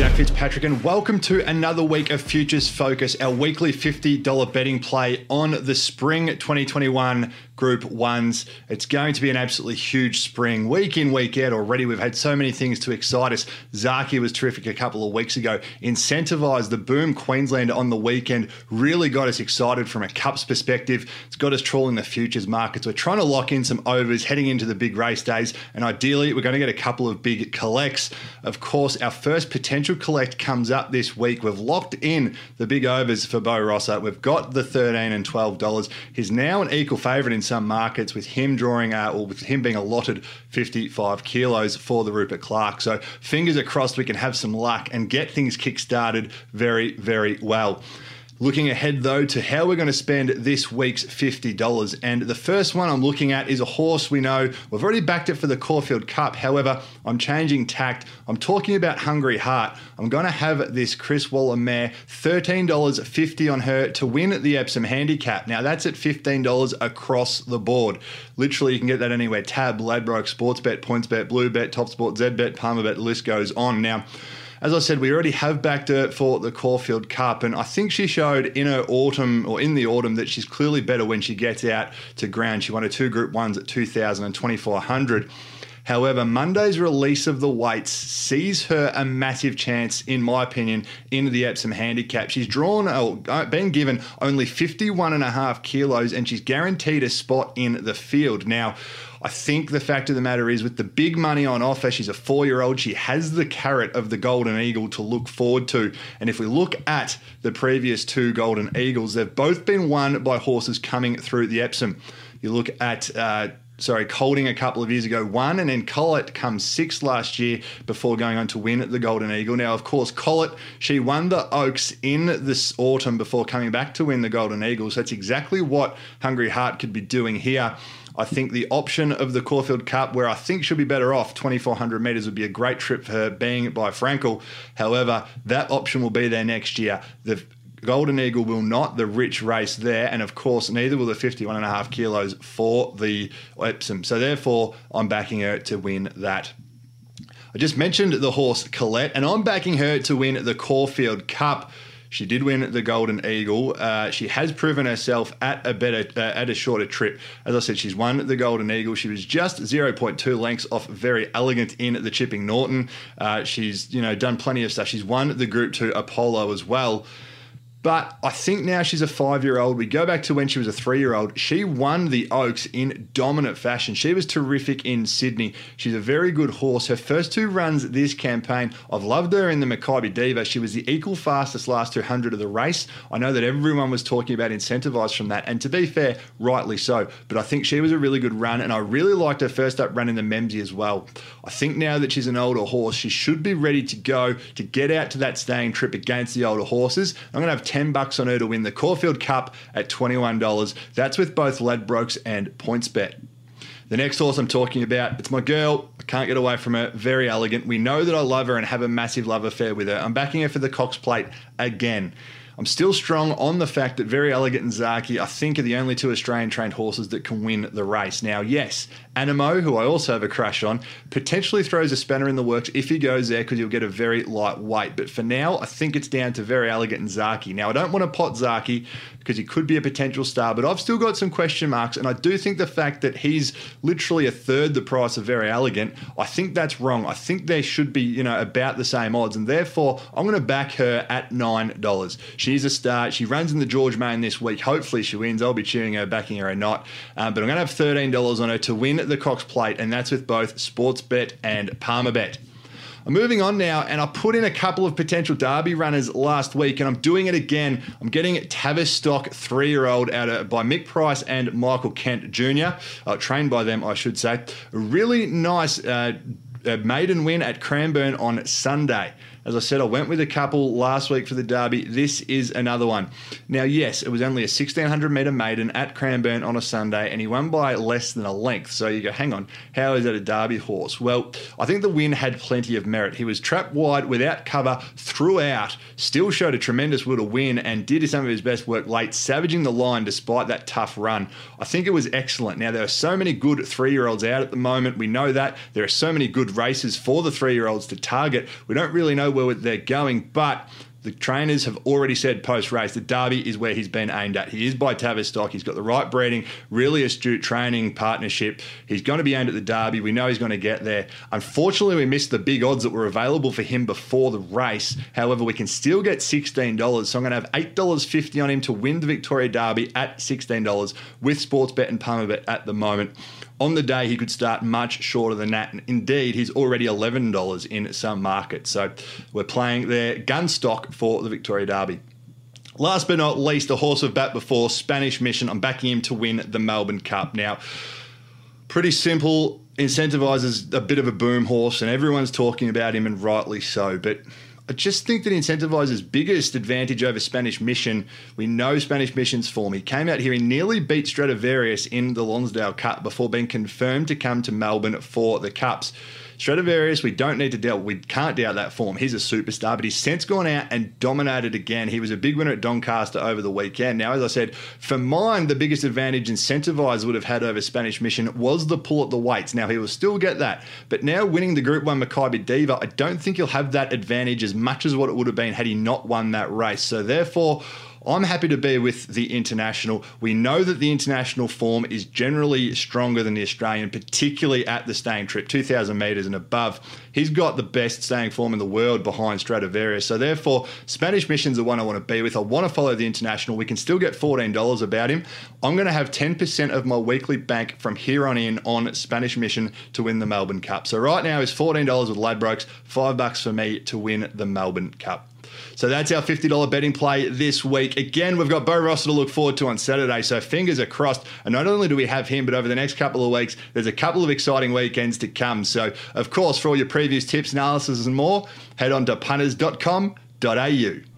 Jack Fitzpatrick, and welcome to another week of Futures Focus, our weekly $50 betting play on the spring 2021 Group Ones. It's going to be an absolutely huge spring, week in, week out already. We've had so many things to excite us. Zaaki was terrific a couple of weeks ago. Incentivised the boom Queensland on the weekend, really got us excited from a Cups perspective. It's got us trawling the futures markets. We're trying to lock in some overs heading into the big race days, and ideally, we're going to get a couple of big collects. Of course, our first potential collect comes up this week. We've locked in the big overs for Beau Rossa. We've got the 13 and $12. He's now an equal favourite in some markets with him drawing out or with him being allotted 55 kilos for the Rupert Clarke. So fingers are crossed we can have some luck and get things kick-started very, very well. Looking ahead though to how we're going to spend this week's $50. And the first one I'm looking at is a horse we know we've already backed it for the Caulfield Cup. However, I'm changing tact. I'm talking about Hungry Heart. I'm going to have this Chris Waller mare, $13.50 on her to win the Epsom Handicap. Now that's at $15 across the board. Literally, you can get that anywhere. Tab, Ladbroke, Sportsbet, PointsBet, Bluebet, TopSport, ZBet, Palmerbet, the list goes on. Now, as I said, we already have backed her for the Caulfield Cup, and I think she showed in her autumn or in the autumn that she's clearly better when she gets out to ground. She won her two Group Ones at 2,000 and 2,400. However, Monday's release of the weights sees her a massive chance, in my opinion, in the Epsom handicap. She's drawn, uh, been given only 51 and a half kilos, and she's guaranteed a spot in the field. Now, I think the fact of the matter is, with the big money on offer, she's a four year old. She has the carrot of the Golden Eagle to look forward to. And if we look at the previous two Golden Eagles, they've both been won by horses coming through the Epsom. You look at uh, sorry, Kolding a couple of years ago won, and then Colette comes sixth last year before going on to win at the Golden Eagle. Now, of course, Colette, she won the Oaks in this autumn before coming back to win the Golden Eagle. So that's exactly what Hungry Heart could be doing here. I think the option of the Caulfield Cup, where I think she'll be better off, 2,400 metres would be a great trip for her being by Frankel. However, that option will be there next year. The Golden Eagle will not, the rich race there, and of course, neither will the 51 and a half kilos for the Epsom. So, therefore, I'm backing her to win that. I just mentioned the horse Colette, and I'm backing her to win the Caulfield Cup. She did win the Golden Eagle. Uh, she has proven herself at a better, uh, at a shorter trip. As I said, she's won the Golden Eagle. She was just 0.2 lengths off very elegant in the Chipping Norton. Uh, she's you know done plenty of stuff. She's won the Group Two Apollo as well. But I think now she's a five year old. We go back to when she was a three year old. She won the Oaks in dominant fashion. She was terrific in Sydney. She's a very good horse. Her first two runs this campaign, I've loved her in the Makybe Diva. She was the equal fastest last 200 of the race. I know that everyone was talking about incentivised from that. And to be fair, rightly so. But I think she was a really good run. And I really liked her first up run in the Memsie as well. I think now that she's an older horse, she should be ready to go to get out to that staying trip against the older horses. I'm going to have 10 bucks on her to win the Caulfield Cup at $21. That's with both Ladbrokes and PointsBet. The next horse I'm talking about, it's my girl. I can't get away from her. Very elegant. We know that I love her and have a massive love affair with her. I'm backing her for the Cox Plate again. I'm still strong on the fact that Very Elegant and Zaaki, I think, are the only two Australian trained horses that can win the race. Now, yes, Anamoe, who I also have a crush on, potentially throws a spanner in the works if he goes there because you'll get a very light weight. But for now, I think it's down to Very Elegant and Zaaki. Now, I don't want to pot Zaaki because he could be a potential star, but I've still got some question marks. And I do think the fact that he's literally a third the price of Very Elegant, I think that's wrong. I think there should be, you know, about the same odds. And therefore, I'm going to back her at $9. She's a start. She runs in the George Main this week. Hopefully she wins. I'll be cheering her, backing her or not. Um, but I'm going to have $13 on her to win the Cox Plate, and that's with both Sportsbet and Palmerbet. I'm moving on now, and I put in a couple of potential Derby runners last week, and I'm doing it again. I'm getting Tavistock three-year-old out of, by Mick Price and Michael Kent Jr., uh, trained by them, I should say. A really nice uh, maiden win at Cranbourne on Sunday. As I said, I went with a couple last week for the Derby. This is another one. Now, yes, it was only a 1600 metre maiden at Cranbourne on a Sunday, and he won by less than a length. So you go, hang on, how is that a Derby horse? Well, I think the win had plenty of merit. He was trapped wide without cover throughout, still showed a tremendous will to win, and did some of his best work late, savaging the line despite that tough run. I think it was excellent. Now, there are so many good three year olds out at the moment. We know that. There are so many good races for the three year olds to target. We don't really know where they're going, but the trainers have already said post race the Derby is where he's been aimed at. He is by Tavistock. He's got the right breeding, really astute training partnership. He's going to be aimed at the Derby. We know he's going to get there. Unfortunately, we missed the big odds that were available for him before the race. However, we can still get $16. So I'm going to have $8.50 on him to win the Victoria Derby at $16 with Sportsbet and Palmerbet at the moment. On the day, he could start much shorter than that. And indeed, he's already $11 in some markets. So we're playing there gun stock for the Victoria Derby. Last but not least, a horse of bat before, Spanish Mission. I'm backing him to win the Melbourne Cup. Now, pretty simple, incentivise's a bit of a boom horse, and everyone's talking about him, and rightly so. But I just think that Incentivise's biggest advantage over Spanish Mission, we know Spanish Mission's form. He came out here, and nearly beat Stradivarius in the Lonsdale Cup before being confirmed to come to Melbourne for the Cups. Stradivarius, we don't need to doubt, we can't doubt that form. He's a superstar, but he's since gone out and dominated again. He was a big winner at Doncaster over the weekend. Now, as I said, for mine, the biggest advantage Incentivise would have had over Spanish Mission was the pull at the weights. Now, he will still get that, but now winning the Group 1 Makybe Diva, I don't think he'll have that advantage as much as what it would have been had he not won that race. So, therefore, I'm happy to be with the international. We know that the international form is generally stronger than the Australian, particularly at the staying trip, 2,000 metres and above. He's got the best staying form in the world behind Stradivarius. So therefore, Spanish Mission's the one I want to be with. I want to follow the international. We can still get $14 about him. I'm going to have 10% of my weekly bank from here on in on Spanish Mission to win the Melbourne Cup. So right now is $14 with Ladbrokes, five bucks for me to win the Melbourne Cup. So that's our $50 betting play this week. Again, we've got Beau Ross to look forward to on Saturday. So fingers are crossed. And not only do we have him, but over the next couple of weeks, there's a couple of exciting weekends to come. So, of course, for all your previews, tips, analysis, and more, head on to punters.com.au.